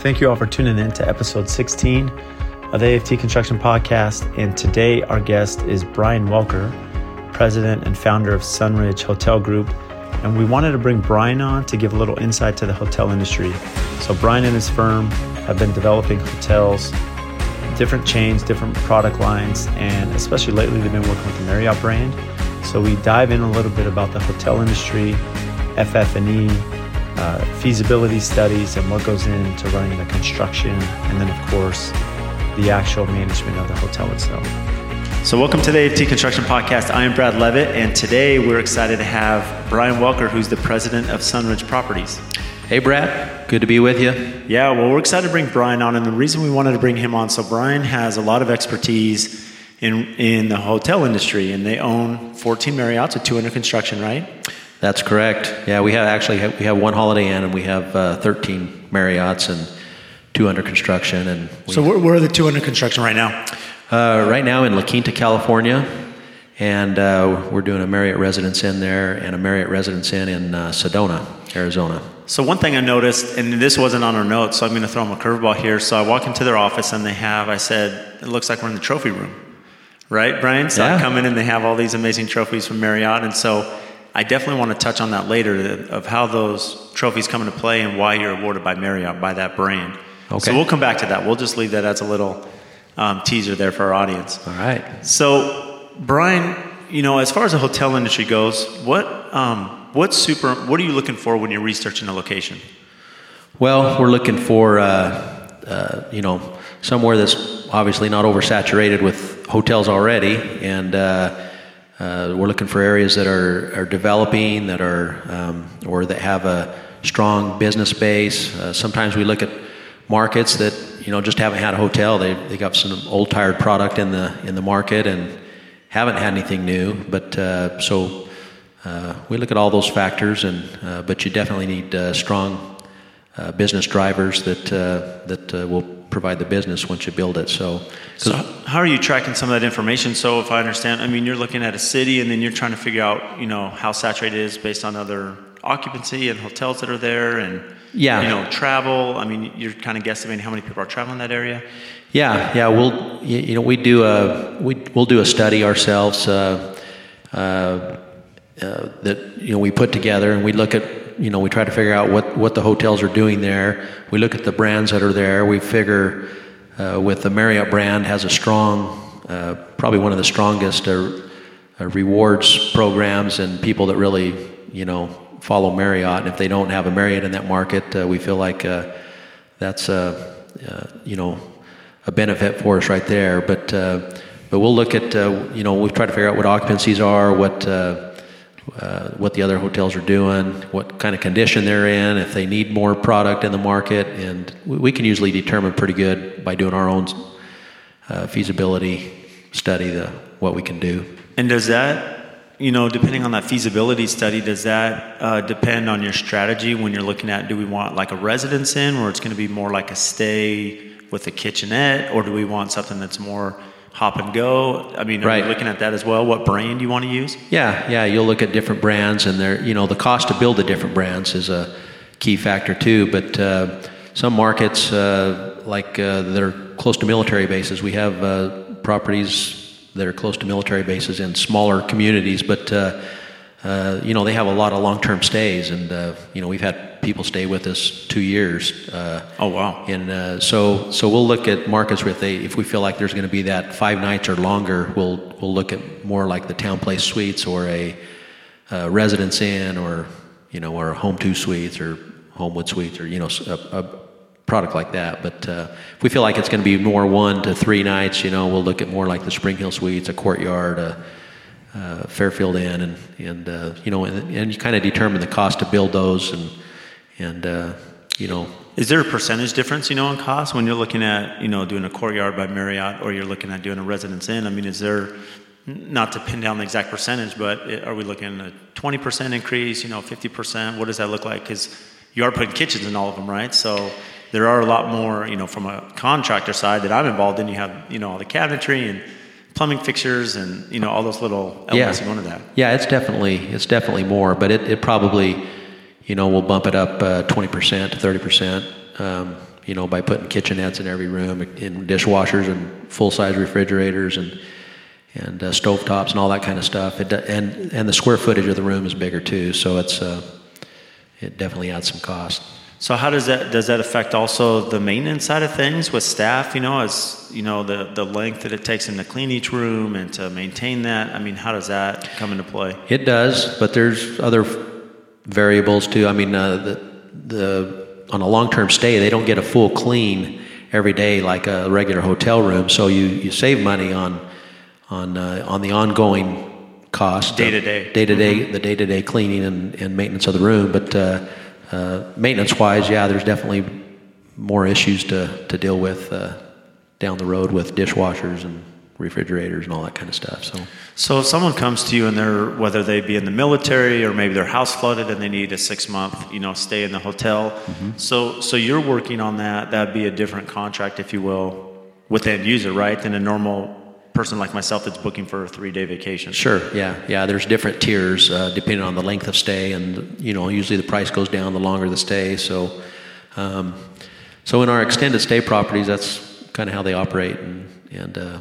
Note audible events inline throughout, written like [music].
Thank you all for tuning in to episode 16 of the AFT Construction Podcast. And today, our guest is Brian Welker, president and founder of Sunridge Hotel Group. And we wanted to bring Brian on to give a little insight to the hotel industry. So, Brian and his firm have been developing hotels, different chains, different product lines, and especially lately, they've been working with the Marriott brand. So, we dive in a little bit about the hotel industry, FF&E, uh, feasibility studies, and what goes into running the construction, and then, of course, the actual management of the hotel itself. So, welcome to the AFT Construction Podcast. I am Brad Levitt, and today we're excited to have Brian Welker, who's the president of Sunridge Properties. Hey, Brad. Good to be with you. Yeah, well, we're excited to bring Brian on, and the reason we wanted to bring him on, so Brian has a lot of expertise in in the hotel industry, and they own 14 Marriotts with two under construction, right? That's correct. Yeah, we have actually we have one Holiday Inn, and we have uh, 13 Marriotts and two under construction. And so, where, where, are the two under construction right now? Uh, right now in La Quinta, California, and uh, we're doing a Marriott Residence Inn there and a Marriott Residence Inn in uh, Sedona, Arizona. So one thing I noticed, and this wasn't on our notes, so I'm going to throw them a curveball here. So I walk into their office and they have, I said, it looks like we're in the trophy room, right, Brian? So yeah. I come in and they have all these amazing trophies from Marriott, and so I definitely want to touch on that later of how those trophies come into play and why you're awarded by Marriott by that brand. Okay. So we'll come back to that. We'll just leave that as a little um, teaser there for our audience. All right. So, Brian, you know, as far as the hotel industry goes, what um, what's super? What are you looking for when you're researching a location? Well, we're looking for uh, uh, you know somewhere that's obviously not oversaturated with hotels already, and uh, uh we're looking for areas that are, are developing, that are um, or that have a strong business base. Uh, sometimes we look at markets that you know just haven't had a hotel. They they got some old tired product in the in the market and haven't had anything new. But uh, so uh, we look at all those factors, and uh, but you definitely need uh, strong business drivers that that will provide the business once you build it. So, so how are you tracking some of that information? So if I understand, I mean you're looking at a city, and then you're trying to figure out you know how saturated it is based on other occupancy and hotels that are there and yeah. you know travel i mean you're kind of guesstimating how many people are traveling that area yeah yeah we'll you know we do a we, we'll do a study ourselves uh, uh, uh, that you know we put together and we look at you know we try to figure out what what the hotels are doing there we look at the brands that are there we figure uh, with the marriott brand has a strong uh, probably one of the strongest uh, rewards programs and people that really you know follow Marriott. And if they don't have a Marriott in that market, uh, we feel like uh, that's uh, uh you know a benefit for us right there. But uh, but we'll look at uh, you know we've tried to figure out what occupancies are, what what the other hotels are doing, what kind of condition they're in, if they need more product in the market, and we, we can usually determine pretty good by doing our own feasibility study the what we can do. And does that you know, depending on that feasibility study, does that uh, depend on your strategy when you're looking at do we want like a residence inn, or it's going to be more like a stay with a kitchenette, or do we want something that's more hop and go? I mean, are right. you looking at that as well? What brand do you want to use? Yeah, yeah. You'll look at different brands, and there, you know, the cost to build the different brands is a key factor too. But uh, some markets, uh, like uh, that are close to military bases, we have uh, properties that are close to military bases in smaller communities, but uh, you know they have a lot of long-term stays, and uh, you know we've had people stay with us two years. Uh, oh wow! And uh, so so we'll look at markets where they if we feel like there's going to be that five nights or longer, we'll we'll look at more like the TownePlace Suites or a, residence inn or you know or home2 suites or homewood suites or you know a, a product like that. But uh, if we feel like it's going to be more one to three nights, you know, we'll look at more like the Spring Hill Suites, a Courtyard, a, a Fairfield Inn, and and uh, you know, and, and you kind of determine the cost to build those, and and uh, you know. Is there a percentage difference, you know, in cost when you're looking at, you know, doing a Courtyard by Marriott or you're looking at doing a Residence Inn? I mean, is there not to pin down the exact percentage, but are we looking at a 20% increase, you know, 50%? What does that look like? Because you are putting kitchens in all of them, right? So there are a lot more, you know, from a contractor side that I'm involved in. You have, you know, all the cabinetry and plumbing fixtures and you know all those little elements yeah. into that. Yeah, it's definitely it's definitely more, but it, it probably, you know, will bump it up uh, twenty percent to thirty percent. Um, you know, by putting kitchenettes in every room, and dishwashers and full size refrigerators and and uh, stove tops and all that kind of stuff. It, and and the square footage of the room is bigger too, so it's uh, it definitely adds some cost. So how does that does that affect also the maintenance side of things with staff? You know, as you know, the the length that it takes them to clean each room and to maintain that. I mean, how does that come into play? It does, but there's other variables too. I mean, uh, the the on a long term stay, they don't get a full clean every day like a regular hotel room. So you you save money on on uh, on the ongoing cost day to day, day to day, the day to day cleaning and, and maintenance of the room, but. Uh, uh, maintenance wise, yeah, there's definitely more issues to, to deal with uh, down the road with dishwashers and refrigerators and all that kind of stuff. So, so if someone comes to you and they're whether they be in the military or maybe their house flooded and they need a six month, you know, stay in the hotel. Mm-hmm. So, so you're working on that. That'd be a different contract, if you will, with the end user, right, than a normal person like myself that's booking for a three day vacation. Sure. Yeah. Yeah. There's different tiers uh, depending on the length of stay, and you know, usually the price goes down the longer the stay. So, um, so in our extended stay properties, that's kind of how they operate, and and uh,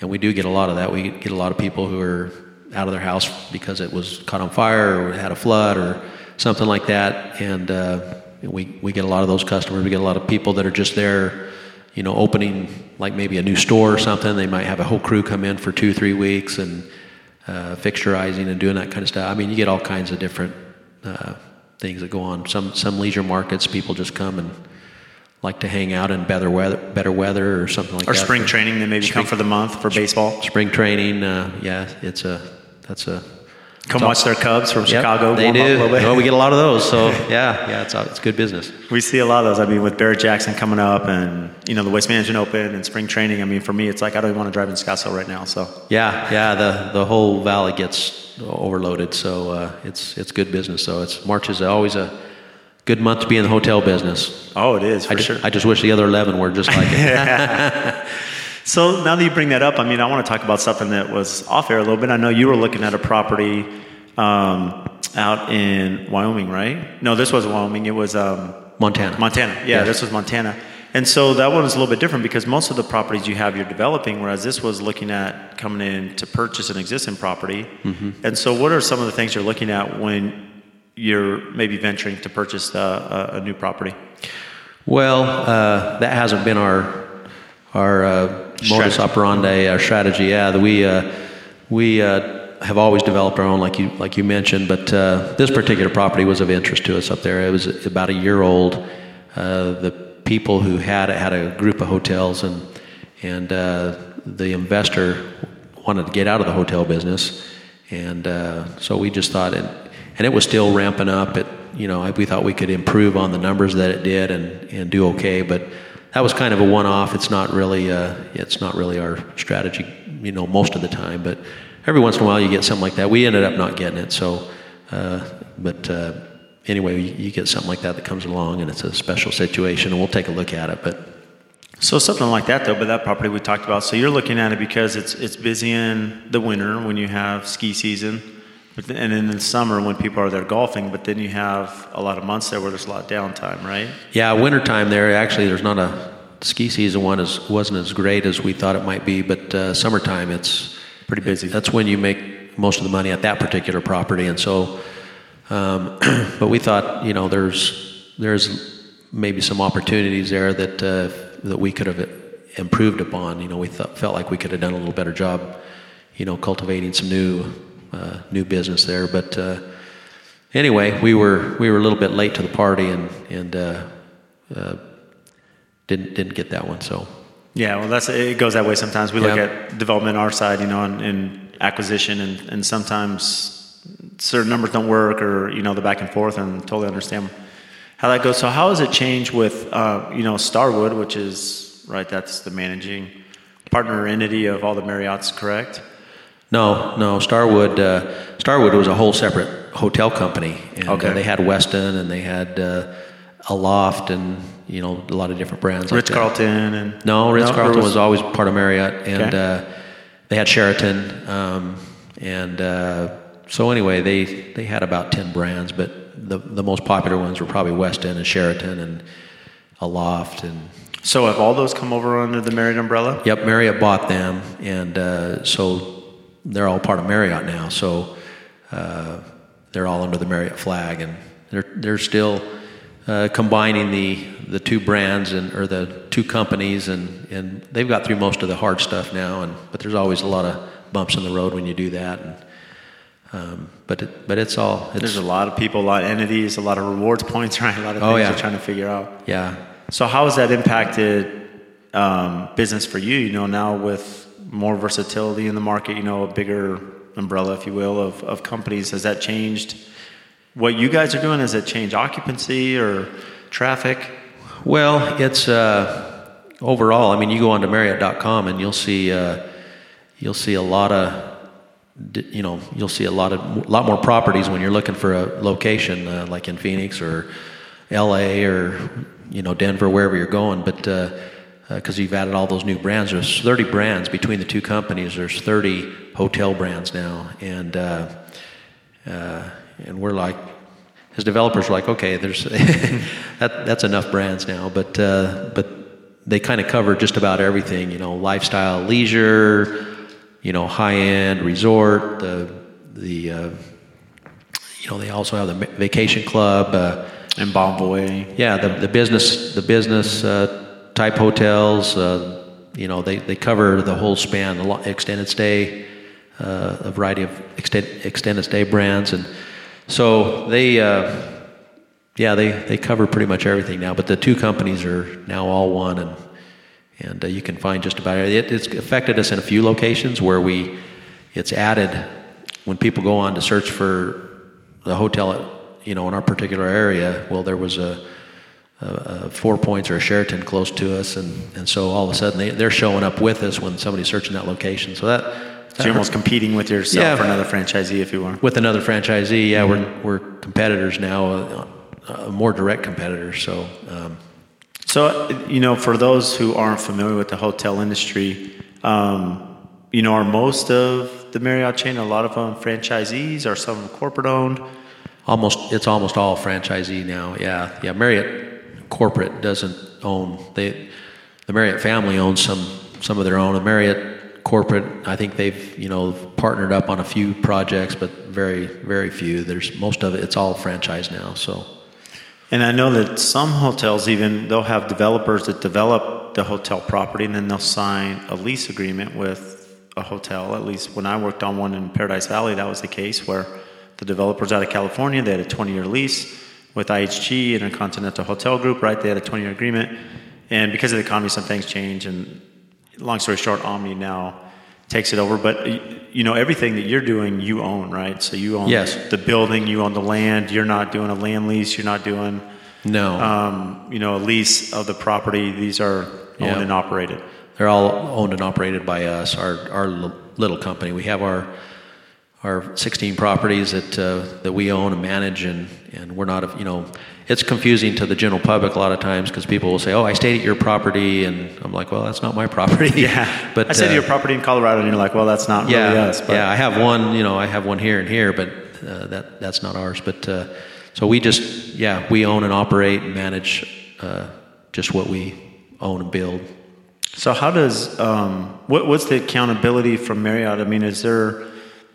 and we do get a lot of that. We get a lot of people who are out of their house because it was caught on fire or had a flood or something like that, and uh, we we get a lot of those customers. We get a lot of people that are just there you know, opening like maybe a new store or something. They might have a whole crew come in for two, three weeks and uh, fixturizing and doing that kind of stuff. I mean, you get all kinds of different uh, things that go on. Some some leisure markets, people just come and like to hang out in better weather, better weather or something like or that. Or spring training. They maybe spring, come for the month for baseball. Spring training, uh, yeah, it's a that's a Come watch their Cubs from yep, Chicago. They do. Well, we get a lot of those. So [laughs] yeah, yeah, it's it's good business. We see a lot of those. I mean, with Barrett Jackson coming up, and you know the Waste Management Open and spring training. I mean, for me, it's like I don't even want to drive in Scottsdale right now. So yeah, yeah, the the whole valley gets overloaded. So uh, it's it's good business. So it's March is always a good month to be in the hotel business. Oh, it is for I sure. Just, I just wish the other eleven were just like it. [laughs] [laughs] So now that you bring that up, I mean, I want to talk about something that was off air a little bit. I know you were looking at a property um, out in Wyoming, right? No, this was Wyoming. It was um, Montana. Montana. Yeah, this was Montana. And so that one is a little bit different because most of the properties you have you're developing, whereas this was looking at coming in to purchase an existing property. Mm-hmm. And so, what are some of the things you're looking at when you're maybe venturing to purchase a, a new property? Well, uh, that hasn't been our our uh, modus operandi, our strategy. Yeah, we uh, we uh, have always developed our own, like you like you mentioned. But uh, this particular property was of interest to us up there. It was about a year old. Uh, the people who had it had a group of hotels, and and uh, the investor wanted to get out of the hotel business, and so we just thought it, and it was still ramping up. It you know we thought we could improve on the numbers that it did and and do okay, but that was kind of a one-off. It's not really uh, it's not really our strategy, you know, most of the time. But every once in a while, you get something like that. We ended up not getting it. So, uh, but uh, anyway, you, you, get something like that that comes along, and it's a special situation, and we'll take a look at it. But so something like that, though. But that property we talked about. So you're looking at it because it's it's busy in the winter when you have ski season and in the summer when people are there golfing, but then you have a lot of months there where there's a lot of downtime, right? Yeah, wintertime there, actually, there's not a ski season one is, wasn't as great as we thought it might be, but uh, summertime it's pretty busy. That's when you make most of the money at that particular property, and so. Um, [clears throat] but we thought, you know, there's there's maybe some opportunities there that uh, that we could have improved upon. You know, we thought, felt like we could have done a little better job, you know, cultivating some new uh, new business there. But uh, anyway, we were we were a little bit late to the party and and uh, uh, didn't didn't get that one. So yeah, well, that's it goes that way sometimes. We look at development our side, you know, and, and acquisition, and, and sometimes certain numbers don't work, or you know, the back and forth, and totally understand how that goes. So how has it changed with uh, you know Starwood, which is right? That's the managing partner entity of all the Marriotts, correct? No, no. Starwood, uh, Starwood was a whole separate hotel company, and okay. uh, they had Westin and they had uh, Aloft and you know a lot of different brands. Ritz like Carlton and no, Ritz Carlton was, was, always part of Marriott, and okay. Uh, they had Sheraton, um, and uh, so anyway, they they had about ten brands, but the the most popular ones were probably Westin and Sheraton and Aloft and So have all those come over under the Marriott umbrella? Yep, Marriott bought them, and uh, so they're all part of Marriott now. So uh, they're all under the Marriott flag, and they're they're still uh, combining the the two brands and or the two companies, and and they've got through most of the hard stuff now. And but there's always a lot of bumps in the road when you do that. And, um, but it, but it's all it's, There's a lot of people, a lot of entities, a lot of rewards [laughs] points, right? A lot of things Oh, yeah. you're trying to figure out. yeah So how has that impacted um, business for you? You know, now with more versatility in the market, you know, a bigger umbrella, if you will, of, of companies. Has that changed what you guys are doing? Has it changed occupancy or traffic? Well, it's uh, overall. I mean, you go onto Marriott.com and you'll see uh, you'll see a lot of you know you'll see a lot of a lot more properties when you're looking for a location uh, like in Phoenix or L.A. or you know Denver, wherever you're going. But because you've added all those new brands, there's 30 brands between the two companies. There's 30 hotel brands now, and uh, uh, and we're like as developers, we're like, okay, there's [laughs] that, that's enough brands now, but uh, but they kind of cover just about everything, you know, lifestyle, leisure, you know, high end resort, the the uh, you know they also have the vacation club, uh, And Bonvoy. yeah, the the business the business uh, type hotels, uh, you know, they they cover the whole span, lot, extended stay, uh, a variety of extend, extended stay brands, and so they, uh, yeah, they they cover pretty much everything now. But the two companies are now all one, and and uh, you can find just about it. it. It's affected us in a few locations where we, it's added when people go on to search for the hotel, at, you know, in our particular area. Well, there was a, a Four Points or a Sheraton close to us, and and so all of a sudden they they're showing up with us when somebody's searching that location. So that. So you're almost competing with yourself Yeah. for another franchisee, if you were. with another franchisee, yeah, we're we're competitors now, uh, uh, more direct competitors. So um, So, you know, for those who aren't familiar with the hotel industry, um, you know, are most of the Marriott chain, a lot of them franchisees, are some corporate owned? almost it's almost all franchisee now. Yeah, yeah. Marriott corporate doesn't own they the Marriott family owns some some of their own. The Marriott corporate, I think they've you know partnered up on a few projects, but very very few. There's most of it. It's all franchise now. So. And I know that some hotels even they'll have developers that develop the hotel property and then they'll sign a lease agreement with a hotel. At least when I worked on one in Paradise Valley, that was the case where the developers out of California they had a 20-year lease with IHG and Intercontinental Hotel Group. Right, they had a 20-year agreement, and because of the economy, some things change. And long story short, Omni now takes it over. But you know everything that you're doing, you own, right? So you own Yes. the building, you own the land. You're not doing a land lease. You're not doing No, um, you know, a lease of the property. These are owned Yeah. and operated. They're all owned and operated by us, our our little company. We have our our 16 properties that uh, that we own and manage, and and we're not, you know, it's confusing to the general public a lot of times because people will say, "Oh, I stayed at your property," and I'm like, "Well, that's not my [laughs] property." Yeah, but I said uh, your property in Colorado, and you're like, well, that's not yeah, really us. But yeah. I have one, you know, I have one here and here, but uh, that that's not ours. But uh, so we just, yeah, we own and operate and manage uh, just what we own and build. So how does um, what, what's the accountability from Marriott? I mean, is there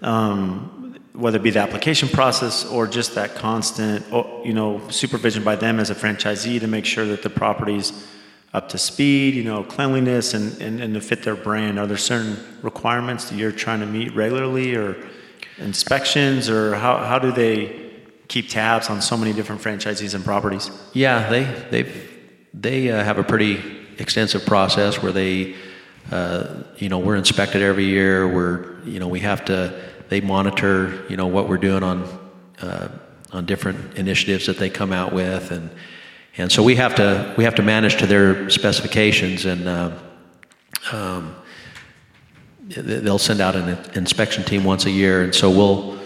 um, whether it be the application process or just that constant, oh, you know, supervision by them as a franchisee to make sure that the property's up to speed, you know, cleanliness and, and, and to fit their brand? Are there certain requirements that you're trying to meet regularly or inspections or how, how do they keep tabs on so many different franchisees and properties? Yeah, they they they uh, have a pretty extensive process where they, uh, you know, we're inspected every year. We're you know we have to they monitor you know what we're doing on uh, on different initiatives that they come out with and and so we have to we have to manage to their specifications and. Uh, um, they'll send out an inspection team once a year, and so we'll,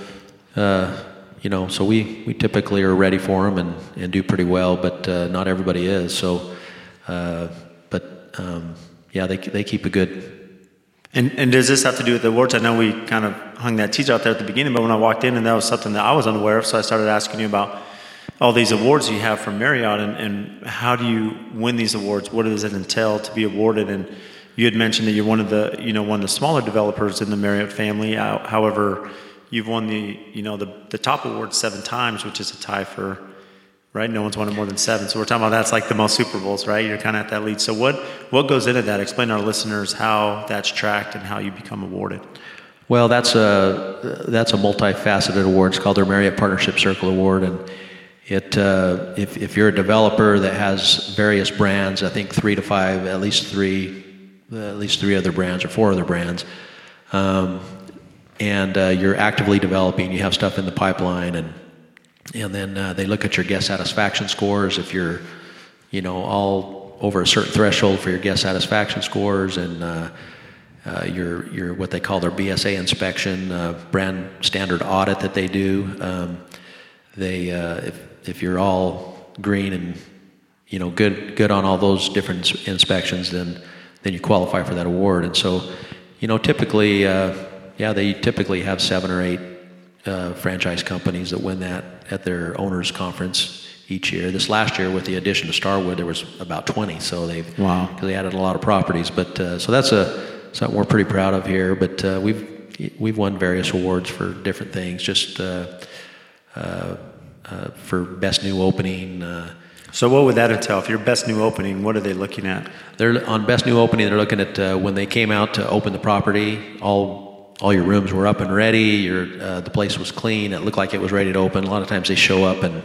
uh, you know, so we, we typically are ready for them and, and do pretty well, but uh, not everybody is. So, uh, but um, yeah, they they keep a good. And, and does this have to do with the awards? I know we kind of hung that teaser out there at the beginning, but when I walked in, and that was something that I was unaware of, so I started asking you about all these awards you have from Marriott, and, and how do you win these awards? What does it entail to be awarded? And you had mentioned that you're one of the you know one of the smaller developers in the Marriott family. However, you've won the you know the the top award seven times, which is a tie for right. No one's won it more than seven. So we're talking about that's like the most Super Bowls, right? You're kind of at that lead. So what what goes into that? Explain to our listeners how that's tracked and how you become awarded. Well, that's a that's a multifaceted award. It's called the Marriott Partnership Circle Award, and it uh, if if you're a developer that has various brands, I think three to five, at least three, at least three other brands or four other brands, um, and uh, you're actively developing, you have stuff in the pipeline, and and then uh, they look at your guest satisfaction scores. If you're, you know, all over a certain threshold for your guest satisfaction scores and uh, uh, your, your what they call their BSA inspection, uh, brand standard audit that they do. Um, they uh, if if you're all green and you know good good on all those different inspections, then then you qualify for that award. And so, you know, typically, uh, yeah, they typically have seven or eight uh, franchise companies that win that at their owners conference each year. This last year, with the addition of Starwood, there was about 20. So they've wow, because they added a lot of properties. But uh, so that's a something we're pretty proud of here. But uh, we've we've won various awards for different things, just uh, uh, uh for best new opening. Uh, so what would that entail? If your best new opening, what are they looking at? They're on best new opening. They're looking at uh, when they came out to open the property. All all your rooms were up and ready. Your the place was clean. It looked like it was ready to open. A lot of times they show up and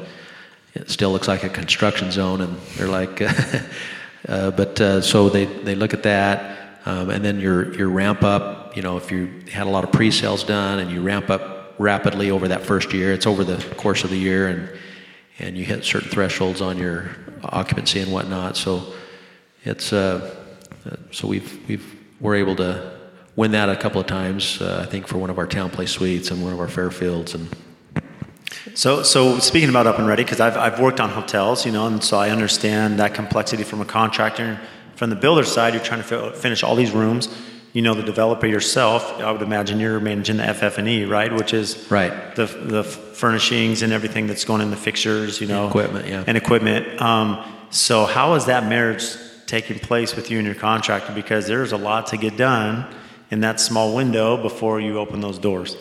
it still looks like a construction zone, and they're like. [laughs] but so they they look at that. Um, and then your, your ramp up, you know, if you had a lot of pre-sales done and you ramp up rapidly over that first year, it's over the course of the year and, and you hit certain thresholds on your occupancy and whatnot. So it's, uh, so we've, we've, we're able to win that a couple of times, uh, I think for one of our TownePlace suites and one of our Fairfields and, so, so speaking about up and ready, because I've, I've worked on hotels, you know, and so I understand that complexity from a contractor from the builder side, you're trying to finish all these rooms. You know the developer yourself. I would imagine you're managing the FF&E, right? Which is right the the furnishings and everything that's going in the fixtures, you know, equipment, yeah, and equipment. Um, so how is that marriage taking place with you and your contractor? Because there's a lot to get done in that small window before you open those doors.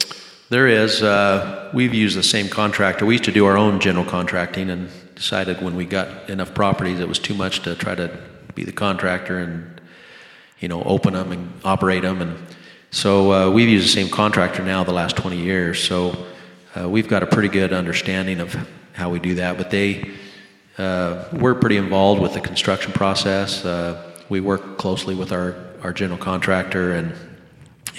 There is. Uh, we've used the same contractor. We used to do our own general contracting and decided when we got enough properties it was too much to try to be the contractor and you know open them and operate them and so uh, we've used the same contractor now the last 20 years so uh, we've got a pretty good understanding of how we do that but they uh, we're pretty involved with the construction process uh, we work closely with our, our general contractor and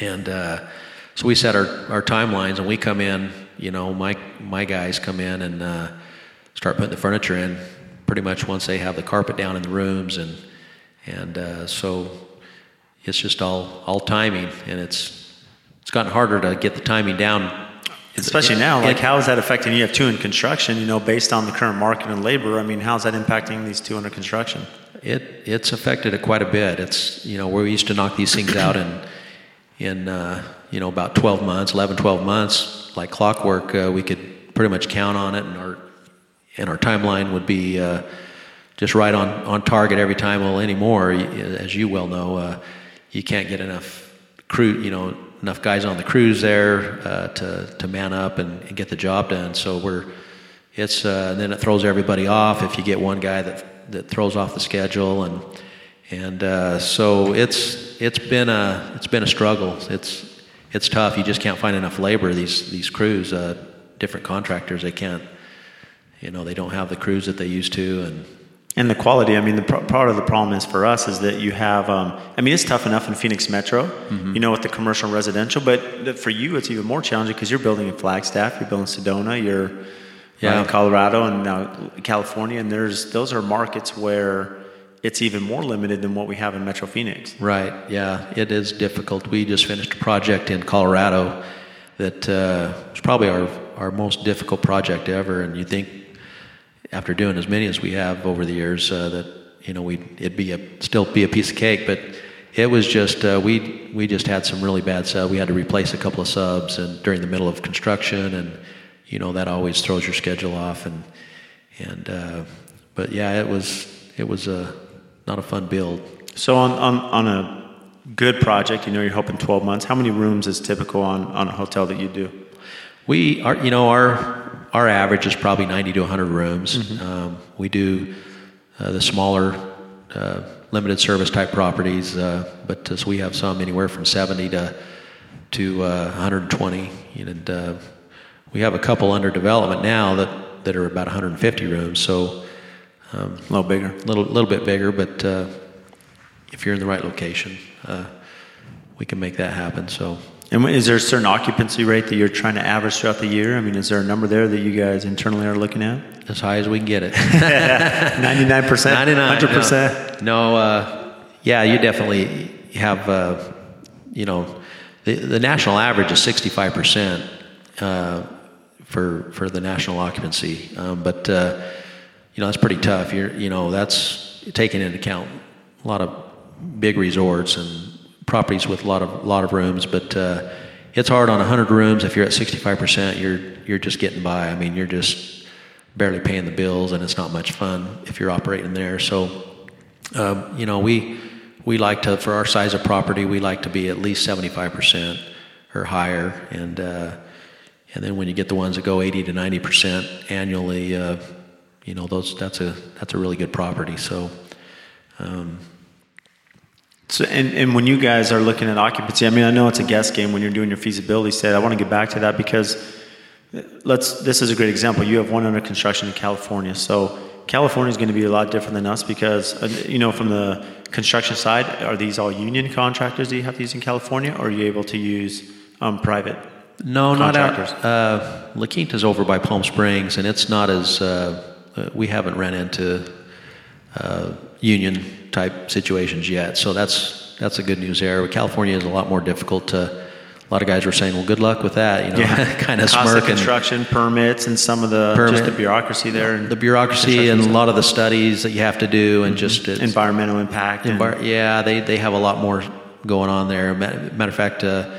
and uh, so we set our, our timelines and we come in you know my my guys come in and uh, start putting the furniture in pretty much once they have the carpet down in the rooms, and and uh, so it's just all all timing, and it's it's gotten harder to get the timing down. Especially it, now, like it, how is that affecting? You have two in construction, you know, based on the current market and labor. I mean, how's that impacting these two under construction? It it's affected it quite a bit. It's you know where we used to knock these things out in in uh, you know about 12 months, 11, 12 months, like clockwork. Uh, we could pretty much count on it, and our and our timeline would be uh, just right on, on target every time. Well, anymore, as you well know, uh, you can't get enough crew, you know, enough guys on the crews there uh, to, to man up and, and, get the job done. So we're, it's, uh, then it throws everybody off if you get one guy that, that throws off the schedule. And, and uh, so it's, it's been a, it's been a struggle. It's, it's tough. You just can't find enough labor. These, these crews, uh, different contractors, they can't, you know they don't have the crews that they used to and and the quality i mean the part of the problem is for us is that you have um, i mean it's tough enough in phoenix metro mm-hmm. you know with the commercial and residential but for you it's even more challenging because you're building in flagstaff you're building sedona you're yeah. in colorado and now california and there's those are markets where it's even more limited than what we have in metro phoenix right yeah it is difficult we just finished a project in colorado that uh, was probably our, our most difficult project ever and you think after doing as many as we have over the years, uh, that you know we it'd be a still be a piece of cake, but it was just uh, we we just had some really bad subs. We had to replace a couple of subs and during the middle of construction, and you know that always throws your schedule off. And and uh, but yeah, it was it was a not a fun build. So on, on, on a good project, you know, you're hoping 12 months. How many rooms is typical on, on a hotel that you do? We are, you know, our our average is probably 90 to 100 rooms. Mm-hmm. Um, we do uh, the smaller uh, limited service type properties, uh, but uh, so we have some anywhere from 70 to to 120. And uh, we have a couple under development now that, that are about 150 rooms. So um, a little bigger, a little little bit bigger, but uh, if you're in the right location, we can make that happen. So. And is there a certain occupancy rate that you're trying to average throughout the year? I mean, is there a number there that you guys internally are looking at? As high as we can get it. 99%? [laughs] 99 100%? No, no uh, yeah, you definitely have, uh, you know, the, the national average is 65% uh, for, for the national occupancy. Um, but, uh, you know, that's pretty tough. You're, you know, that's taking into account a lot of big resorts and properties with a lot of lot of rooms, but uh, it's hard on 100 rooms. If you're at 65%, you're you're just getting by. I mean, you're just barely paying the bills, and it's not much fun if you're operating there. So, um, you know, we we like to for our size of property, we like to be at least 75% or higher, and uh, and then when you get the ones that go 80 to 90% annually, uh, you know, those that's a that's a really good property. So. Um, so, and, and when you guys are looking at occupancy, I mean, I know it's a guess game when you're doing your feasibility study. I want to get back to that because let's. This is a great example. You have one under construction in California, so California is going to be a lot different than us because uh, you know from the construction side, are these all union contractors that you have to use in California, or are you able to use um, private? No, not out. Uh, La Quinta's over by Palm Springs, and it's not as uh, uh we haven't ran into uh, union type situations yet. So that's that's a good news there. California is a lot more difficult to. A lot of guys were saying, "Well, good luck with that." You know, yeah. [laughs] kind of Cost smirking. Of construction permits and some of the permit, just the bureaucracy there. and the bureaucracy and a lot of the studies that you have to do, and mm-hmm. just environmental impact. Envi- yeah, they they have a lot more going on there. Matter of fact. Uh,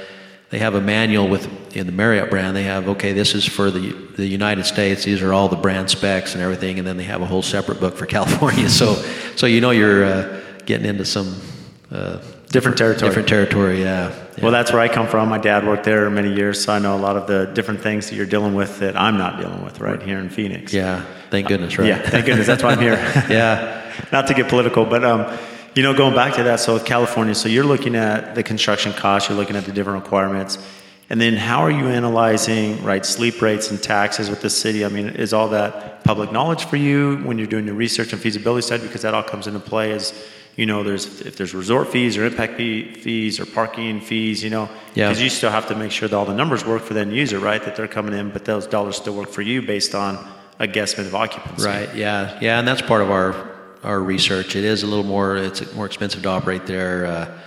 they have a manual with in the Marriott brand. They have okay, this is for the the United States. These are all the brand specs and everything, and then they have a whole separate book for [laughs] California. so so you know you're uh, getting into some uh, different territory. Different territory, yeah, yeah, Well, that's where I come from. My dad worked there many years, so I know a lot of the different things that you're dealing with that I'm not dealing with right, right. here in Phoenix. Yeah, thank goodness, right? yeah, thank goodness. That's why I'm here. [laughs] yeah, not to get political, but um, you know, going back to that, so with California, so you're looking at the construction costs, you're looking at the different requirements and then how are you analyzing right sleep rates and taxes with the city? I mean, is all that public knowledge for you when you're doing your research and feasibility study? Because that all comes into play as you know, there's if there's resort fees or impact fees or parking fees, you know, because yeah. you still have to make sure that all the numbers work for the end user, right? That they're coming in, but those dollars still work for you based on a guesstimate of occupancy. Right. Yeah. Yeah, and that's part of our our research. It is a little more. It's more expensive to operate there. Uh,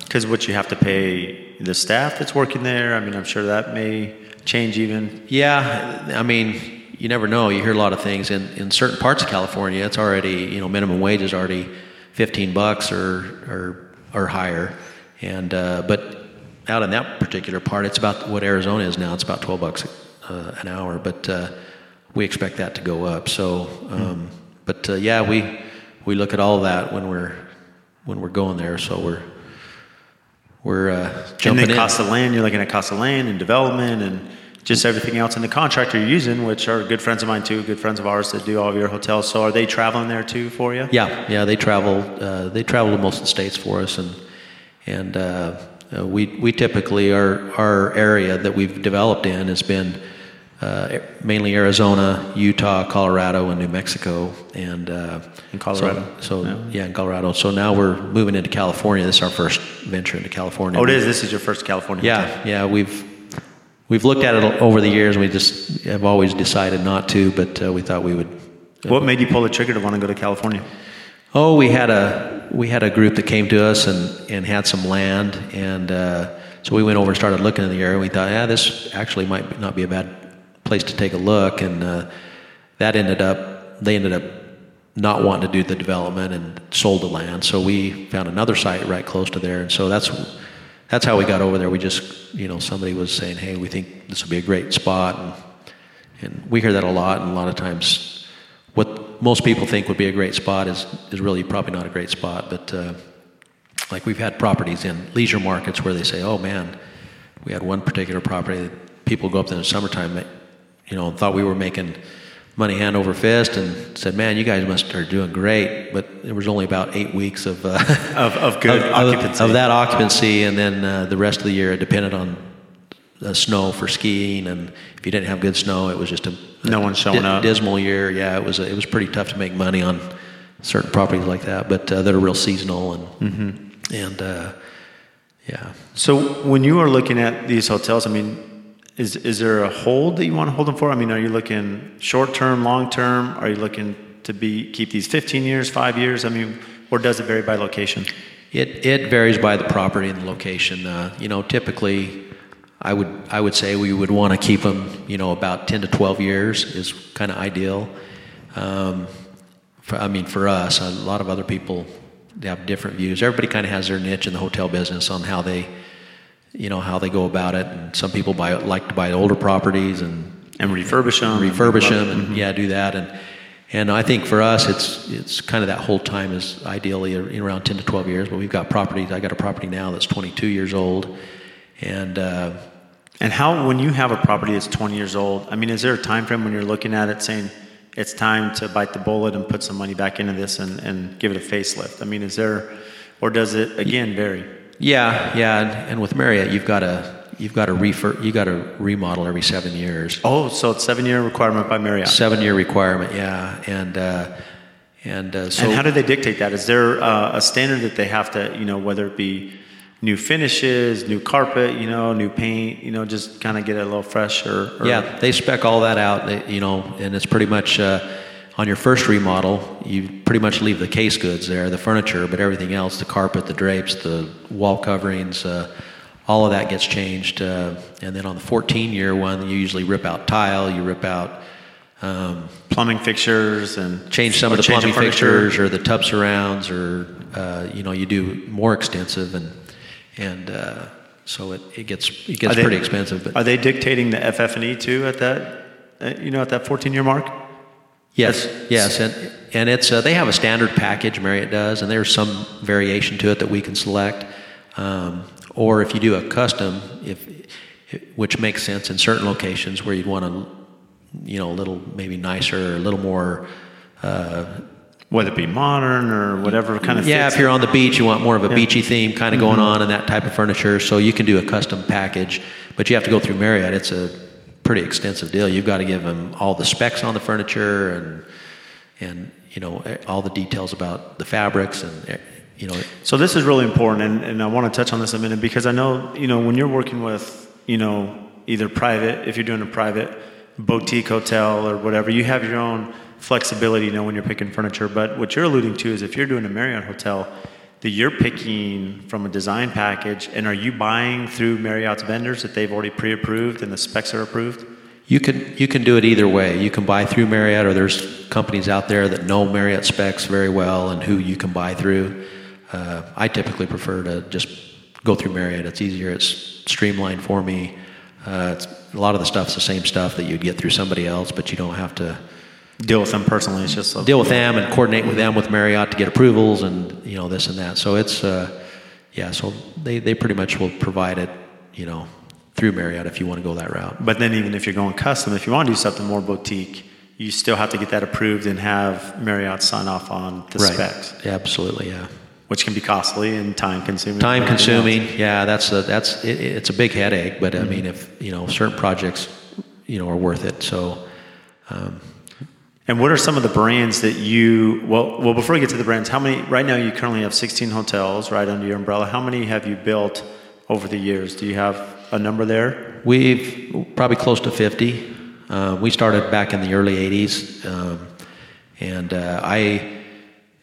because um, what you have to pay the staff that's working there, I mean, I'm sure that may change even. Yeah, I mean, you never know. You hear a lot of things in, in certain parts of California. It's already you know minimum wage is already 15 bucks or or or higher, and uh, but out in that particular part, it's about what Arizona is now. It's about 12 bucks uh, an hour, but uh, we expect that to go up. So, um, but uh, yeah, we we look at all that when we're when we're going there. So we're we're uh, jumping and then cost of land. You're looking at cost of land and development and just everything else in the contractor you're using, which are good friends of mine too, good friends of ours that do all of your hotels. So are they traveling there too for you? Yeah, yeah, they travel. Uh, they travel to most of the states for us, and and uh, uh we we typically our our area that we've developed in has been uh, mainly Arizona, Utah, Colorado, and New Mexico, and uh, in Colorado. So, so yeah. yeah. in Colorado. So now we're moving into California. This is our first venture into California. Oh, it is. This is your first California. Yeah, yeah. We've we've looked at it over the years. and We just have always decided not to, but uh, we thought we would. Uh, what made you pull the trigger to want to go to California? Oh, we had a we had a group that came to us and and had some land, and uh, so we went over and started looking in the area. and We thought, yeah, this actually might not be a bad place to take a look, and uh, that ended up they ended up not wanting to do the development and sold the land. So we found another site right close to there, and so that's that's how we got over there. We just you know somebody was saying, hey, we think this would be a great spot, and and we hear that a lot. And a lot of times, what most people think would be a great spot is is really probably not a great spot. But uh, like we've had properties in leisure markets where they say, "Oh man, we had one particular property that people go up there in the summertime, you know, thought we were making." money hand over fist and said, "Man, you guys must are doing great." But there was only about eight weeks of uh, [laughs] of, of good [laughs] of, occupancy of, that occupancy, and then uh, the rest of the year it depended on the snow for skiing. And if you didn't have good snow, it was just a no one showing di- up. dismal year. Yeah, it was it was pretty tough to make money on certain properties like that, but uh, that are real seasonal and Mm-hmm. and uh, yeah. So when you are looking at these hotels, I mean, is is there a hold that you want to hold them for? I mean, are you looking short term, long term? Are you looking to be keep these 15 years, five years? I mean, or does it vary by location? It it varies by the property and the location. Uh, you know, typically, I would I would say we would want to keep them. You know, about 10 to 12 years is kind of ideal. Um, for, I mean, for us, a lot of other people they have different views. Everybody kind of has their niche in the hotel business on how they, you know, how they go about it. And some people buy like to buy older properties and And refurbish them. refurbish them and yeah do that and and I think for us it's it's kind of that whole time is ideally around 10 to 12 years but we've got properties I got a property now that's 22 years old and uh, And how, when you have a property that's 20 years old, I mean, is there a time frame when you're looking at it saying it's time to bite the bullet and put some money back into this and, and give it a facelift? I mean, is there, or does it again vary? Yeah yeah and, and with Marriott you've got to you've got to refur you got to remodel every seven years Oh, so it's seven year requirement by Marriott. seven year requirement yeah and uh, and uh, so and how do they dictate that? Is there uh, a standard that they have to, you know, whether it be new finishes, new carpet, you know, new paint, you know, just kind of get it a little fresh or, or Yeah, they spec all that out, you know, and it's pretty much uh, on your first remodel, you pretty much leave the case goods there, the furniture, but everything else, the carpet, the drapes, the wall coverings, uh, all of that gets changed. Uh, and then on the 14 year one, you usually rip out tile, you rip out, um, plumbing fixtures and change some of the plumbing furniture. fixtures or the tub surrounds, or uh, you know, you do more extensive, and and uh, so it, it gets it gets they- pretty expensive. But Are they dictating the FF&E too at that, uh, you know, at that 14 year mark? Yes, yes, and and it's uh, they have a standard package Marriott does, and there's some variation to it that we can select. Um, or if you do a custom, if which makes sense in certain locations where you'd want to, you know, a little maybe nicer, or a little more. Uh, Whether it be modern or whatever kind of yeah, if you're on the beach, you want more of a Yeah. beachy theme kind of going on and that type of furniture. So you can do a custom package, but you have to go through Marriott. It's a pretty extensive deal. You've got to give them all the specs on the furniture and and you know all the details about the fabrics and eh, you know So this is really important, and, and I want to touch on this a minute because I know you know when you're working with you know either private, if you're doing a private boutique hotel or whatever, you have your own flexibility, you know, when you're picking furniture. But what you're alluding to is if you're doing a Marriott hotel, that you're picking from a design package, and are you buying through Marriott's vendors that they've already pre-approved and the specs are approved? You can you can do it either way. You can buy through Marriott, or there's companies out there that know Marriott specs very well and who you can buy through. Uh, I typically prefer to just go through Marriott. It's easier. It's streamlined for me. Uh, a lot of the stuff's the same stuff that you'd get through somebody else, but you don't have to Deal with them personally. It's just a, deal with them and coordinate with them with Marriott to get approvals and you know this and that. So it's uh, yeah. So they they pretty much will provide it you know through Marriott if you want to go that route. But then even if you're going custom, if you want to do something more boutique, you still have to get that approved and have Marriott sign off on the specs, Yeah, absolutely. Yeah. which can be costly and time consuming. Time consuming. else. Yeah, that's a, that's it, it's a big headache. But I mean, if you know certain projects, you know, are worth it. So um, And what are some of the brands that you, well, well, before we get to the brands, how many, right now you currently have 16 hotels right under your umbrella. How many have you built over the years? Do you have a number there? we've probably close to fifty. Uh, we started back in the early '80s, um, and uh, I.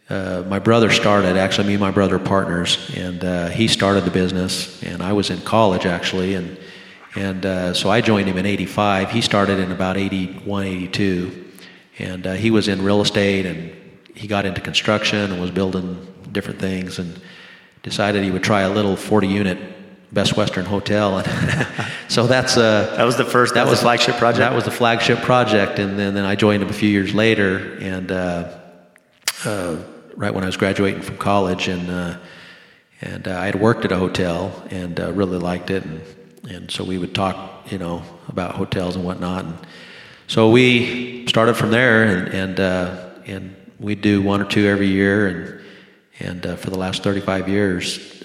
Uh, my brother started actually me and my brother are partners and uh, he started the business and I was in college actually and and uh, so I joined him in 85 he started in about 81 82 and uh, he was in real estate and he got into construction and was building different things and decided he would try a little 40 unit Best Western Hotel, and [laughs] so that's uh, that was the first. That, was the flagship project. That was the flagship project, and then, then I joined him a few years later, and uh, uh, right when I was graduating from college, and uh, and uh, I had worked at a hotel and uh, really liked it, and and so we would talk, you know, about hotels and whatnot, and so we started from there, and and and we do one or two every year, and and for the last 35 years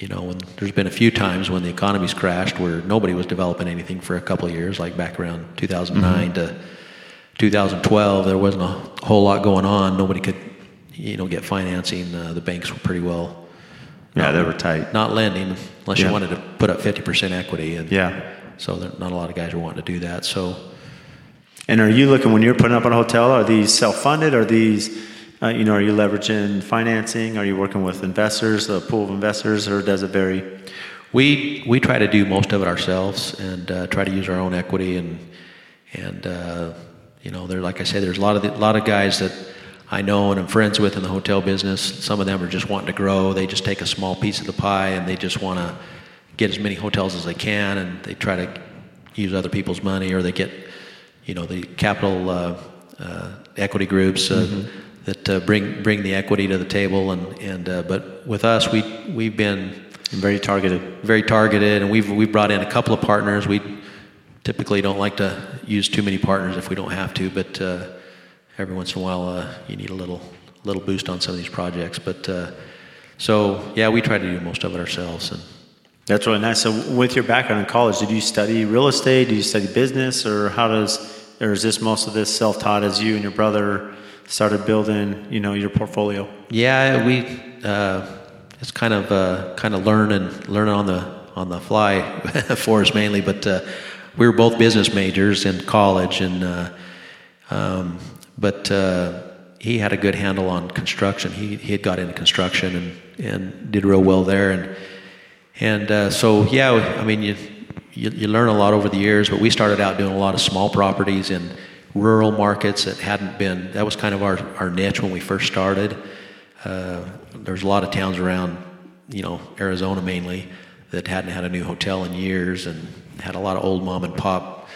you know, when there's been a few times when the economy's crashed where nobody was developing anything for a couple of years, like back around 2009 mm-hmm. to 2012, there wasn't a whole lot going on. Nobody could, you know, get financing. Uh, the banks were pretty well. Yeah, they were tight. Not lending unless yeah. you wanted to put up 50% equity. And yeah. So not a lot of guys were wanting to do that. So. And are you looking when you're putting up a hotel? Are these self-funded? Are these uh, you know, are you leveraging financing? Are you working with investors, a pool of investors, or does it vary? We we try to do most of it ourselves and uh, try to use our own equity and and uh, you know, there like I say, there's a lot of a lot of guys that I know and I'm friends with in the hotel business. Some of them are just wanting to grow. They just take a small piece of the pie and they just want to get as many hotels as they can, and they try to use other people's money, or they get you know the capital uh, uh, equity groups. Uh, mm-hmm. that uh, bring bring the equity to the table and and uh, but with us we we've been very targeted. very targeted and we've we've brought in a couple of partners. We typically don't like to use too many partners if we don't have to but uh, every once in a while uh, you need a little little boost on some of these projects. But uh, so yeah we try to do most of it ourselves and that's really nice. So with your background in college did you study real estate? Did you study business? Or how does or is this most of this self-taught as you and your brother started building, you know, your portfolio? Yeah, we uh, it's kind of uh, kind of learn and learn on the on the fly [laughs] for us mainly, but uh, we were both business majors in college, and uh, um, but uh, he had a good handle on construction. He he had got into construction and and did real well there, and and uh, so yeah, I mean you, you you learn a lot over the years, but we started out doing a lot of small properties in rural markets that hadn't been, that was kind of our, our niche when we first started. Uh, there's a lot of towns around, you know, Arizona mainly, that hadn't had a new hotel in years and had a lot of old mom and pop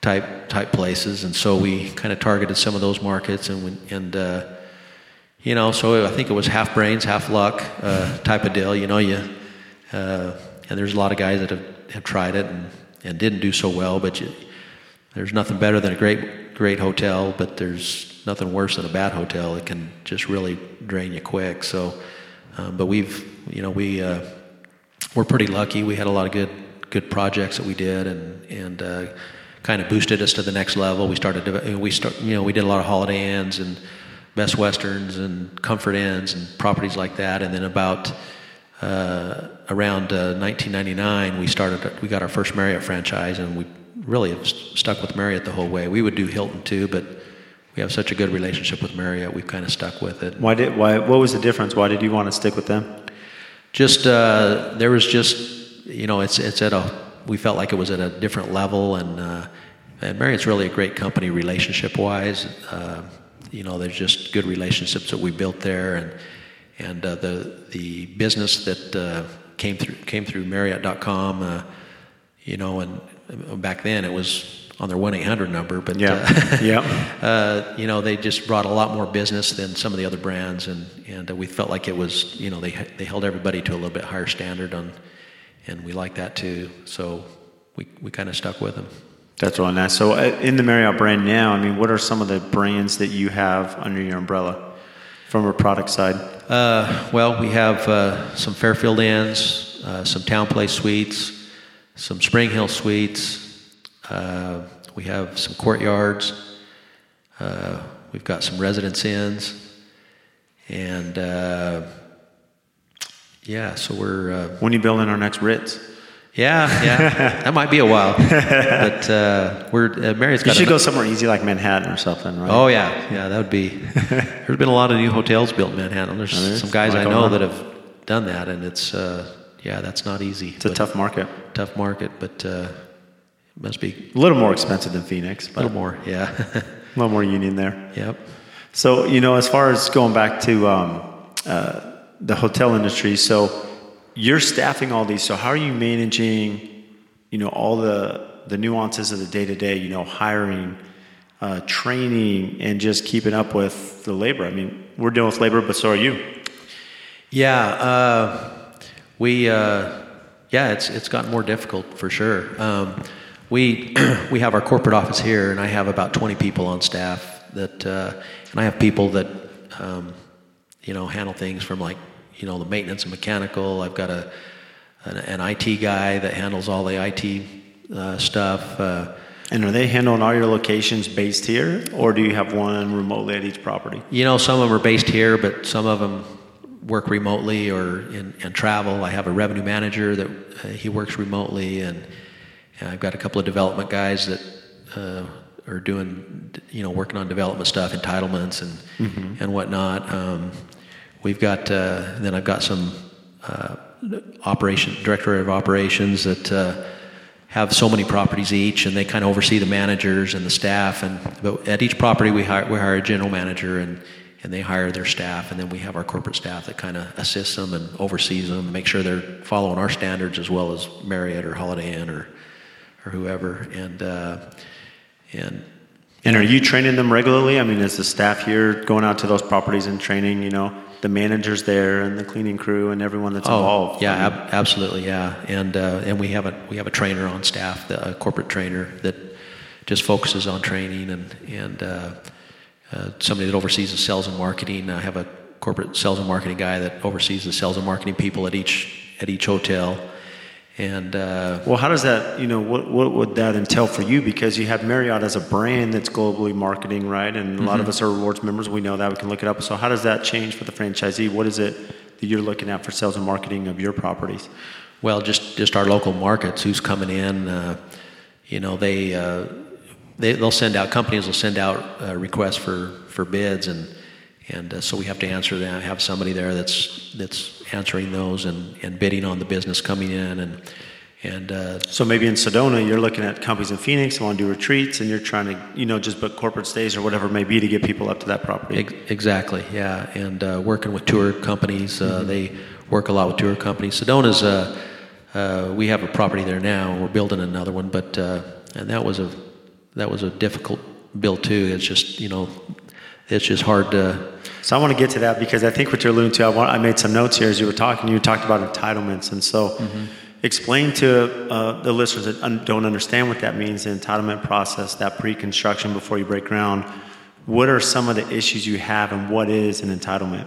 type type places. And so we kind of targeted some of those markets and, we, and uh, you know, so I think it was half brains, half luck uh, type of deal. You know, you, uh, and there's a lot of guys that have, have tried it and, and didn't do so well, but you, there's nothing better than a great great hotel, but there's nothing worse than a bad hotel. It can just really drain you quick. So, um, but we've you know we uh, we're pretty lucky. We had a lot of good good projects that we did, and and uh, kind of boosted us to the next level. We started we start you know we did a lot of Holiday Inns and Best Westerns and Comfort Inns and properties like that, and then about uh, around 1999 uh, we started we got our first Marriott franchise, and we really have stuck with Marriott the whole way. We would do Hilton too, but we have such a good relationship with Marriott, we've kind of stuck with it. Why did why? What was the difference? Why did you want to stick with them? Just uh, there was just you know it's it's at a we felt like it was at a different level, and, uh, and Marriott's really a great company relationship wise. Uh, you know, there's just good relationships that we built there, and and uh, the the business that uh, came through came through Marriott.com. Uh, you know, and back then it was on their 1-800 number but yeah. Uh, [laughs] yeah. [laughs] uh, you know they just brought a lot more business than some of the other brands and, and uh, we felt like it was you know they, they held everybody to a little bit higher standard on and we like that too so we, we kind of stuck with them that's really nice so uh, in the marriott brand now i mean what are some of the brands that you have under your umbrella from a product side uh, well we have uh, some fairfield inns some TownePlace suites some Spring Hill suites. Uh, we have some courtyards. Uh, we've got some residence inns. And uh, yeah, so we're. Uh, when are you building our next Ritz? Yeah, yeah, [laughs] that might be a while, but uh, we're uh, Marriott's got. You should go somewhere easy like Manhattan or something, right? Oh yeah, yeah, that would be. [laughs] there's been a lot of new hotels built in Manhattan. There's oh, some guys I know that have done that, and it's uh, yeah, that's not easy. It's a tough market. Tough market, but uh, must be a little more expensive than Phoenix. But a little more, yeah. [laughs] a little more union there. Yep. So you know, as far as going back to um, uh, the hotel industry, so you're staffing all these. So how are you managing, you know, all the the nuances of the day to day? You know, hiring, uh, training, and just keeping up with the labor. I mean, we're dealing with labor, but so are you. Yeah, uh, we uh, yeah, it's it's gotten more difficult for sure. Um, we [clears throat] we have our corporate office here, and I have about 20 people on staff that, uh, and I have people that um, you know handle things from like you know the maintenance and mechanical. I've got a an, an IT guy that handles all the IT uh, stuff. Uh, and are they handling all your locations based here, or do you have one remotely at each property? You know, some of them are based here, but some of them work remotely or in, and travel. I have a revenue manager that uh, he works remotely, and, and, I've got a couple of development guys that uh, are doing, you know, working on development stuff, entitlements and mm-hmm. and whatnot. Um, we've got uh, then I've got some uh, operation director of operations that uh, have so many properties each, and they kind of oversee the managers and the staff. And but at each property, we hire we hire a general manager and and they hire their staff, and then we have our corporate staff that kind of assists them and oversees them, make sure they're following our standards as well as Marriott or Holiday Inn or or whoever. And uh, and and are you training them regularly? I mean, is the staff here going out to those properties and training? You know, the managers there and the cleaning crew and everyone that's oh, involved. Yeah, ab- absolutely. Yeah, and uh, and we have a we have a trainer on staff, a corporate trainer that just focuses on training and and. Uh, uh, somebody that oversees the sales and marketing. I have a corporate sales and marketing guy that oversees the sales and marketing people at each at each hotel. And uh, well, how does that? You know, what what would that entail for you? Because you have Marriott as a brand that's globally marketing, right? And a mm-hmm. lot of mm-hmm. us are rewards members. We know that we can look it up. So, how does that change for the franchisee? What is it that you're looking at for sales and marketing of your properties? Well, just just our local markets. Who's coming in? Uh, you know, they uh, they, will send out companies will send out uh, requests for, for bids and and uh, so we have to answer that have somebody there that's that's answering those and, and bidding on the business coming in and and uh, so maybe in Sedona you're looking at companies in Phoenix who want to do retreats and you're trying to you know just book corporate stays or whatever it may be to get people up to that property exactly yeah and uh, working with tour companies uh, mm-hmm. they work a lot with tour companies Sedona's uh, we have a property there now we're building another one but and that was a that was a difficult bill too. It's just you know, it's just hard to. So I want to get to that because I think what you're alluding to. I, want, I made some notes here as you were talking. You talked about entitlements, and so mm-hmm. explain to uh, the listeners that un- don't understand what that means. The entitlement process, that pre-construction before you break ground. What are some of the issues you have, and what is an entitlement?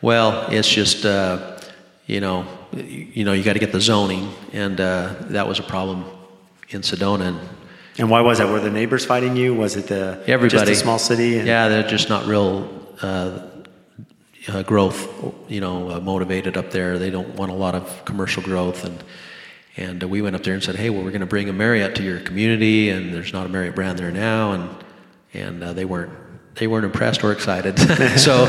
Well, it's just uh, you know, you know, you got to get the zoning, and uh, that was a problem in Sedona. And and why was that? Were the neighbors fighting you? Was it the everybody just a small city? And... Yeah, they're just not real uh, uh, growth, you know, uh, motivated up there. They don't want a lot of commercial growth, and and we went up there and said, hey, well, we're going to bring a Marriott to your community, and there's not a Marriott brand there now, and and uh, they weren't they weren't impressed or excited. [laughs] so,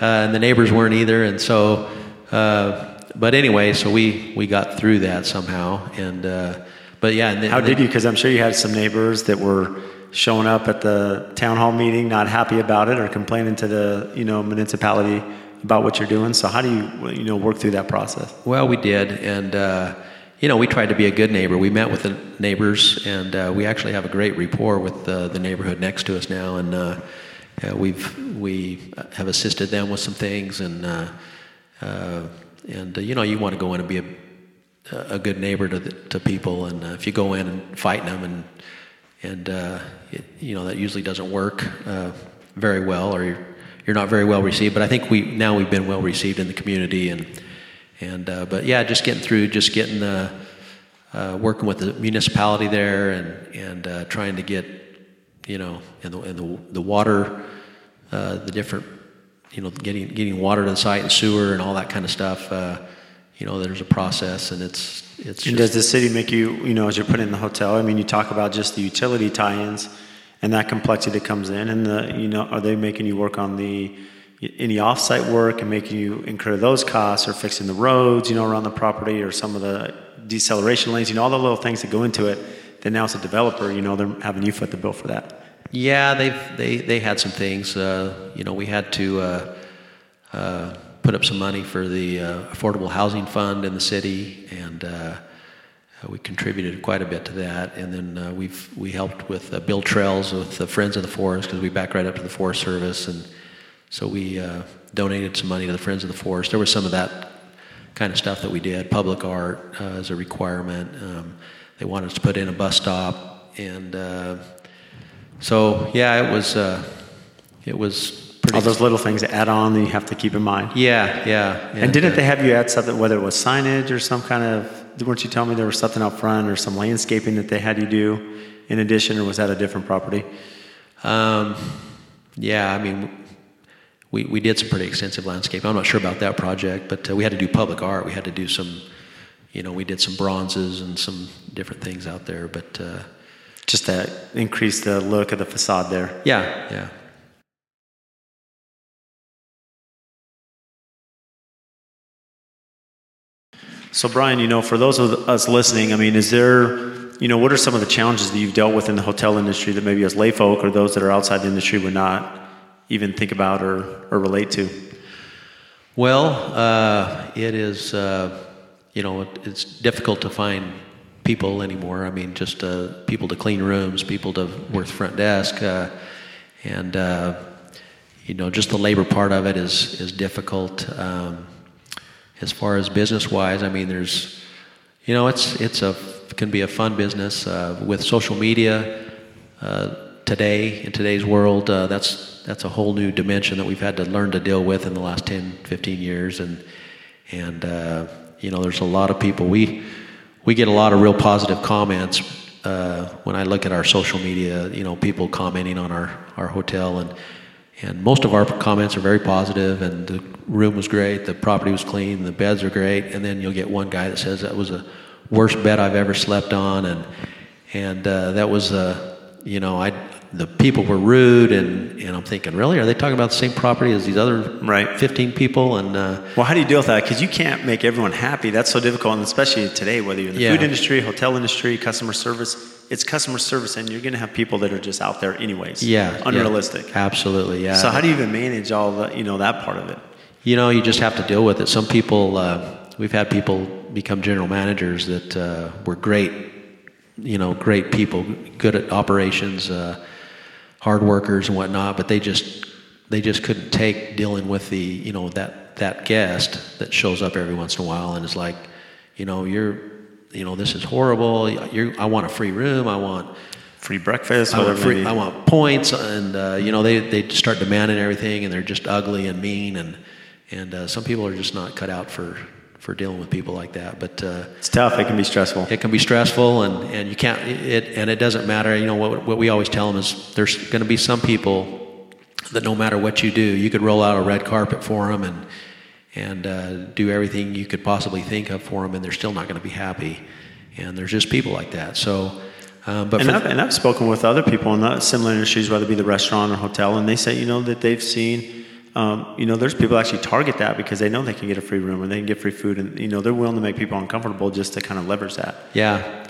uh, and the neighbors weren't either, and so. Uh, but anyway, so we we got through that somehow, and but yeah. and How did you? Because I'm sure you had some neighbors that were showing up at the town hall meeting not happy about it or complaining to the you know municipality about what you're doing. So how do you you know work through that process? Well, we did, and uh, you know we tried to be a good neighbor. We met with the neighbors, and uh, we actually have a great rapport with uh, the neighborhood next to us now, and uh, we've we have assisted them with some things, and uh, uh, and you know you want to go in and be a a good neighbor to the, to people, and uh, if you go in and fight them, and and uh, it, you know that usually doesn't work uh, very well, or you're, you're not very well received. But I think we now we've been well received in the community, and and uh, but yeah, just getting through, just getting the uh, working with the municipality there, and and uh, trying to get you know and the and the, the water, the different you know getting getting water to the site and sewer and all that kind of stuff you know, there's a process, and it's it's. And does the city make you, you know, as you're putting in the hotel? I mean, you talk about just the utility tie-ins and that complexity that comes in, and the, you know, are they making you work on the any offsite work and making you incur those costs, or fixing the roads, you know, around the property, or some of the deceleration lanes, you know, all the little things that go into it. Then now as a developer, you know, they're having you foot the bill for that. Yeah, they've they they had some things. Uh, you know, we had to. Uh, uh, put up some money for the uh, affordable housing fund in the city, and uh, we contributed quite a bit to that. And then uh, we've we helped with uh, build trails with the Friends of the Forest because we back right up to the Forest Service, and so we uh, donated some money to the Friends of the Forest. There was some of that kind of stuff that we did. Public art uh, as a requirement. Um, they wanted us to put in a bus stop, and so yeah, it was it was all those little things that add on that you have to keep in mind. Yeah, yeah. And, and didn't uh, they have you add something, whether it was signage or some kind of, weren't you telling me there was something out front or some landscaping that they had you do in addition, or was that a different property? Um, yeah, I mean, we, we did some pretty extensive landscape. I'm not sure about that project, but uh, we had to do public art. We had to do some, you know, we did some bronzes and some different things out there, but. Uh, just to increase the look of the facade there. Yeah, yeah. So, Brian, you know, for those of us listening, I mean, is there, you know, what are some of the challenges that you've dealt with in the hotel industry that maybe as layfolk or those that are outside the industry would not even think about or, or relate to? Well, uh, it is, uh, you know, it's difficult to find people anymore. I mean, just uh, people to clean rooms, people to work front desk, uh, and uh, you know, just the labor part of it is is difficult. Um, as far as business wise, I mean, there's, you know, it's it's a can be a fun business uh, with social media uh, today in today's world. Uh, that's that's a whole new dimension that we've had to learn to deal with in the last 10, 15 years, and and uh, you know, there's a lot of people we we get a lot of real positive comments uh, when I look at our social media. You know, people commenting on our our hotel and and most of our comments are very positive, and the room was great, the property was clean, the beds are great, and then you'll get one guy that says that was the worst bed I've ever slept on, and and uh, that was uh, you know I the people were rude, and and I'm thinking really are they talking about the same property as these other right 15 people? And uh, well, how do you deal with that? Because you can't make everyone happy. That's so difficult, and especially today, whether you're in the yeah. food industry, hotel industry, customer service it's customer service and you're going to have people that are just out there anyways. Yeah unrealistic. Yeah, absolutely yeah. So how do you even manage all the you know that part of it? You know you just have to deal with it. Some people uh, we've had people become general managers that uh, were great you know great people good at operations uh, hard workers and whatnot but they just they just couldn't take dealing with the you know that that guest that shows up every once in a while and is like you know you're you know, this is horrible. You're, I want a free room. I want free breakfast. I want, free, I want points, and uh, you know, they they start demanding everything, and they're just ugly and mean, and and uh, some people are just not cut out for for dealing with people like that. But uh, it's tough. It can be stressful. It can be stressful, and and you can't. It and it doesn't matter. You know what what we always tell them is there's going to be some people that no matter what you do, you could roll out a red carpet for them and and uh, do everything you could possibly think of for them, and they're still not going to be happy. And there's just people like that. So, um, but and I've, and I've spoken with other people in similar industries, whether it be the restaurant or hotel, and they say, you know, that they've seen, um, you know, there's people actually target that because they know they can get a free room or they can get free food, and you know, they're willing to make people uncomfortable just to kind of leverage that. Yeah,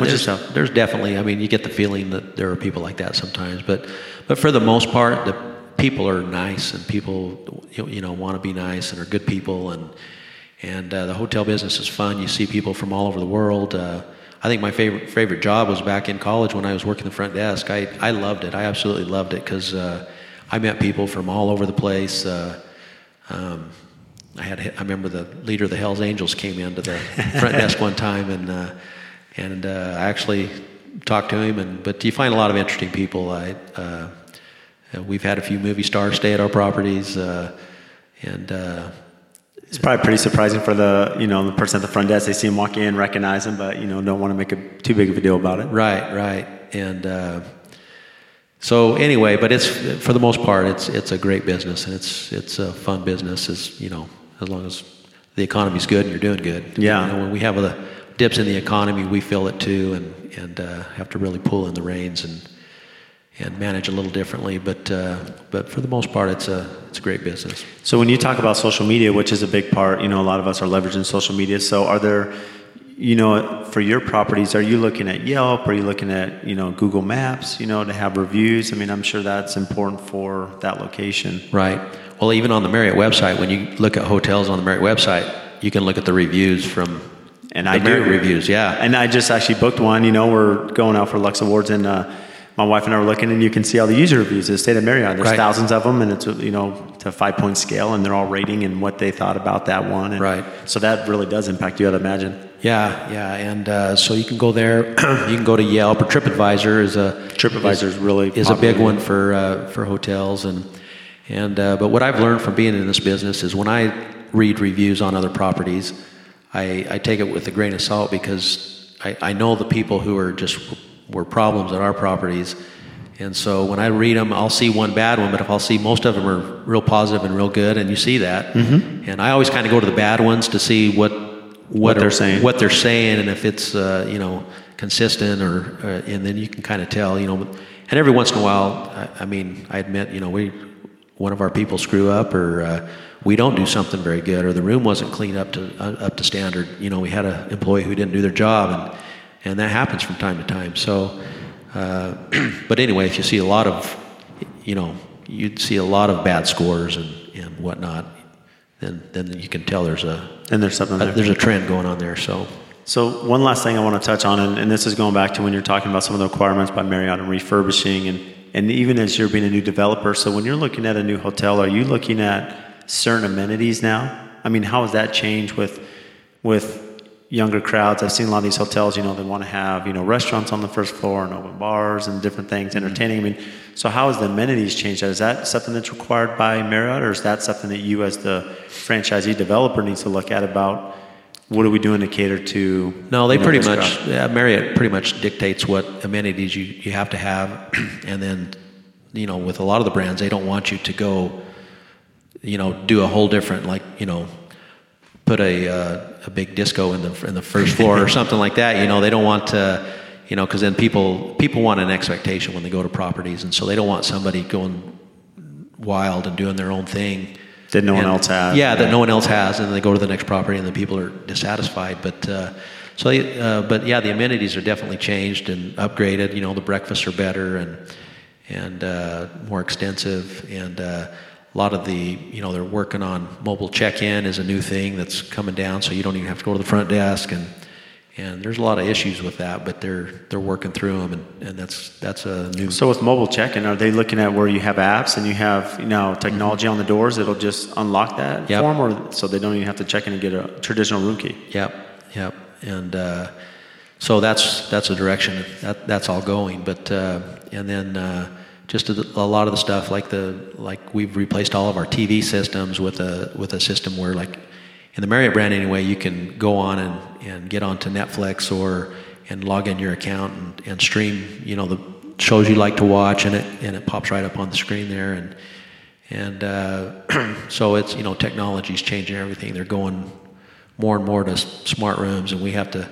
Which there's. There's definitely, I mean, you get the feeling that there are people like that sometimes, but but for the most part, the people are nice and people you know want to be nice and are good people and and uh, the hotel business is fun. You see people from all over the world. Uh, I think my favorite favorite job was back in college when I was working the front desk. I I loved it. I absolutely loved it because uh, I met people from all over the place. Uh, um, I had I remember the leader of the Hell's Angels came into the front [laughs] desk one time and uh, and uh, I actually talked to him and but you find a lot of interesting people. I uh, we've had a few movie stars stay at our properties, uh, and uh, it's probably pretty surprising for the you know the person at the front desk. They see him walk in, recognize him, but you know don't want to make a too big of a deal about it. Right, right, and uh, so anyway, but it's for the most part, it's it's a great business and it's it's a fun business. As you know, as long as the economy's good and you're doing good. Yeah. You know, when we have the dips in the economy, we feel it too, and and uh, have to really pull in the reins and and manage a little differently. But uh, but for the most part, it's a it's a great business. So when you talk about social media, which is a big part, you know, a lot of us are leveraging social media. So are there, you know, for your properties, are you looking at Yelp? Are you looking at you know Google Maps? You know, to have reviews. I mean, I'm sure that's important for that location. Right. well, even on the Marriott website, when you look at hotels on the Marriott website, you can look at the reviews from and the I Marriott do reviews. Yeah, And I just actually booked one. You know, we're going out for Lux Awards, and uh, my wife and I were looking, and you can see all the user reviews of the state of Marriott. There's Right. thousands of them, and it's you know to a five point scale, and they're all rating and what they thought about that one. And Right. So that really does impact you, I'd imagine. yeah, yeah. And uh, so you can go there. [clears throat] you can go to Yelp or TripAdvisor is a TripAdvisor is really is a big one for uh, for hotels and and uh, but what I've learned from being in this business is when I read reviews on other properties, I, I take it with a grain of salt because I, I know the people who are just were problems at our properties. And so when I read them, I'll see one bad one, but if I'll see most of them are real positive and real good, and you see that. Mm-hmm. And I always kind of go to the bad ones to see what what, they're are- saying. what they're saying, and if it's uh, you know consistent, or uh, and then you can kind of tell, you know. And every once in a while, I, I mean, I admit, you know, we one of our people screw up, or uh, we don't do something very good, or the room wasn't cleaned up to uh, up to standard. You know, we had an employee who didn't do their job, and and that happens from time to time. So, uh, [clears throat] but anyway, if you see a lot of, you know, you'd see a lot of bad scores and and whatnot, then then you can tell there's a And there's something there. there's a trend going on there. So So one last thing I want to touch on, and, and this is going back to when you're talking about some of the requirements by Marriott and refurbishing, and and even as you're being a new developer. So when you're looking at a new hotel, are you looking at certain amenities now? I mean, how has that changed with with younger crowds? I've seen a lot of these hotels. You know, they want to have you know restaurants on the first floor and open bars and different things, mm-hmm. entertaining. I mean, so how has the amenities changed? Is that something that's required by Marriott, or is that something that you as the franchisee developer needs to look at about? What are we doing to cater to? No, they you know, pretty much, crowd? yeah, Marriott pretty much dictates what amenities you, you have to have. [clears throat] and then, you know, with a lot of the brands, they don't want you to go, you know, do a whole different, like, you know, put a, uh, a big disco in the, in the first floor or something like that. You know, they don't want to, you know, because then people, people want an expectation when they go to properties. And so they don't want somebody going wild and doing their own thing. That no one else has. Yeah, that no one else has, and they go to the next property, and the people are dissatisfied. But uh, so, they, uh, but yeah, the amenities are definitely changed and upgraded. You know, the breakfasts are better and and uh, more extensive, and uh, a lot of the you know they're working on mobile check-in is a new thing that's coming down, so you don't even have to go to the front desk and. And there's a lot of issues with that, but they're they're working through them, and, and that's that's a new. So with mobile check-in, are they looking at where you have apps and you have you know technology on the doors that'll just unlock that Yep. form, or so they don't even have to check in and get a traditional room key? Yep, yep. And uh, so that's that's a direction that that's all going. But uh, and then uh, just a, a lot of the stuff like the like we've replaced all of our TV systems with a with a system where like in the Marriott brand anyway, you can go on and, and get onto Netflix or and log in your account and, and stream you know the shows you like to watch and it and it pops right up on the screen there and and uh, [clears throat] so it's you know technology's changing everything. They're going more and more to smart rooms, and we have to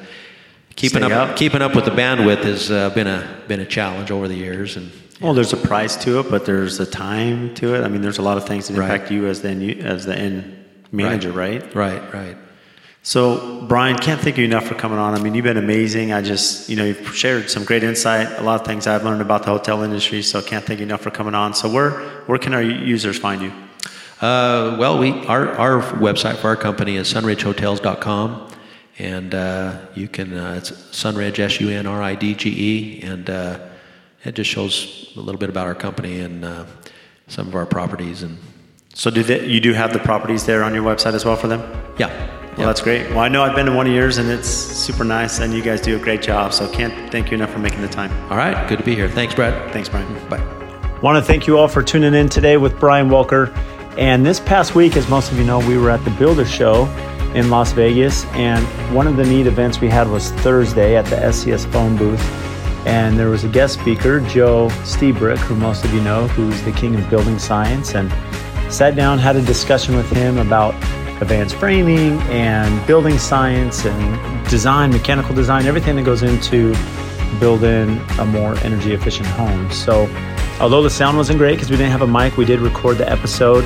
keeping up, up. keeping up with the bandwidth has uh, been a been a challenge over the years. And Well, there's a price to it, but there's a time to it. I mean, there's a lot of things that Right. impact you as the end, as the end manager, right? right, right. So, Brian, can't thank you enough for coming on. I mean, you've been amazing. I just, you know, you've shared some great insight, a lot of things I've learned about the hotel industry. So, can't thank you enough for coming on. So, where where can our users find you? Uh, well, we our our website for our company is sunridgehotels.com, and uh, you can uh, it's Sunridge S U N R I D G E, and uh, it just shows a little bit about our company and uh, some of our properties and So, do they, you do have the properties there on your website as well for them? yeah. Well, yeah. that's great. Well, I know I've been to one of yours, and it's super nice, and you guys do a great job. So, can't thank you enough for making the time. All right, good to be here. Thanks, Brad. Thanks, Brian. Bye. Want to thank you all for tuning in today with Brian Walker. And this past week, as most of you know, we were at the Builder Show in Las Vegas. And one of the neat events we had was Thursday at the SCS phone booth. And there was a guest speaker, Joe Lstiburek, who most of you know, who's the king of building science, and sat down, had a discussion with him about advanced framing and building science and design, mechanical design, everything that goes into building a more energy efficient home. So, although the sound wasn't great because we didn't have a mic, we did record the episode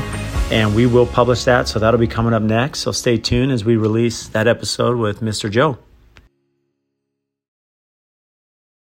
and we will publish that. So, that'll be coming up next. So, stay tuned as we release that episode with Mr. Joe.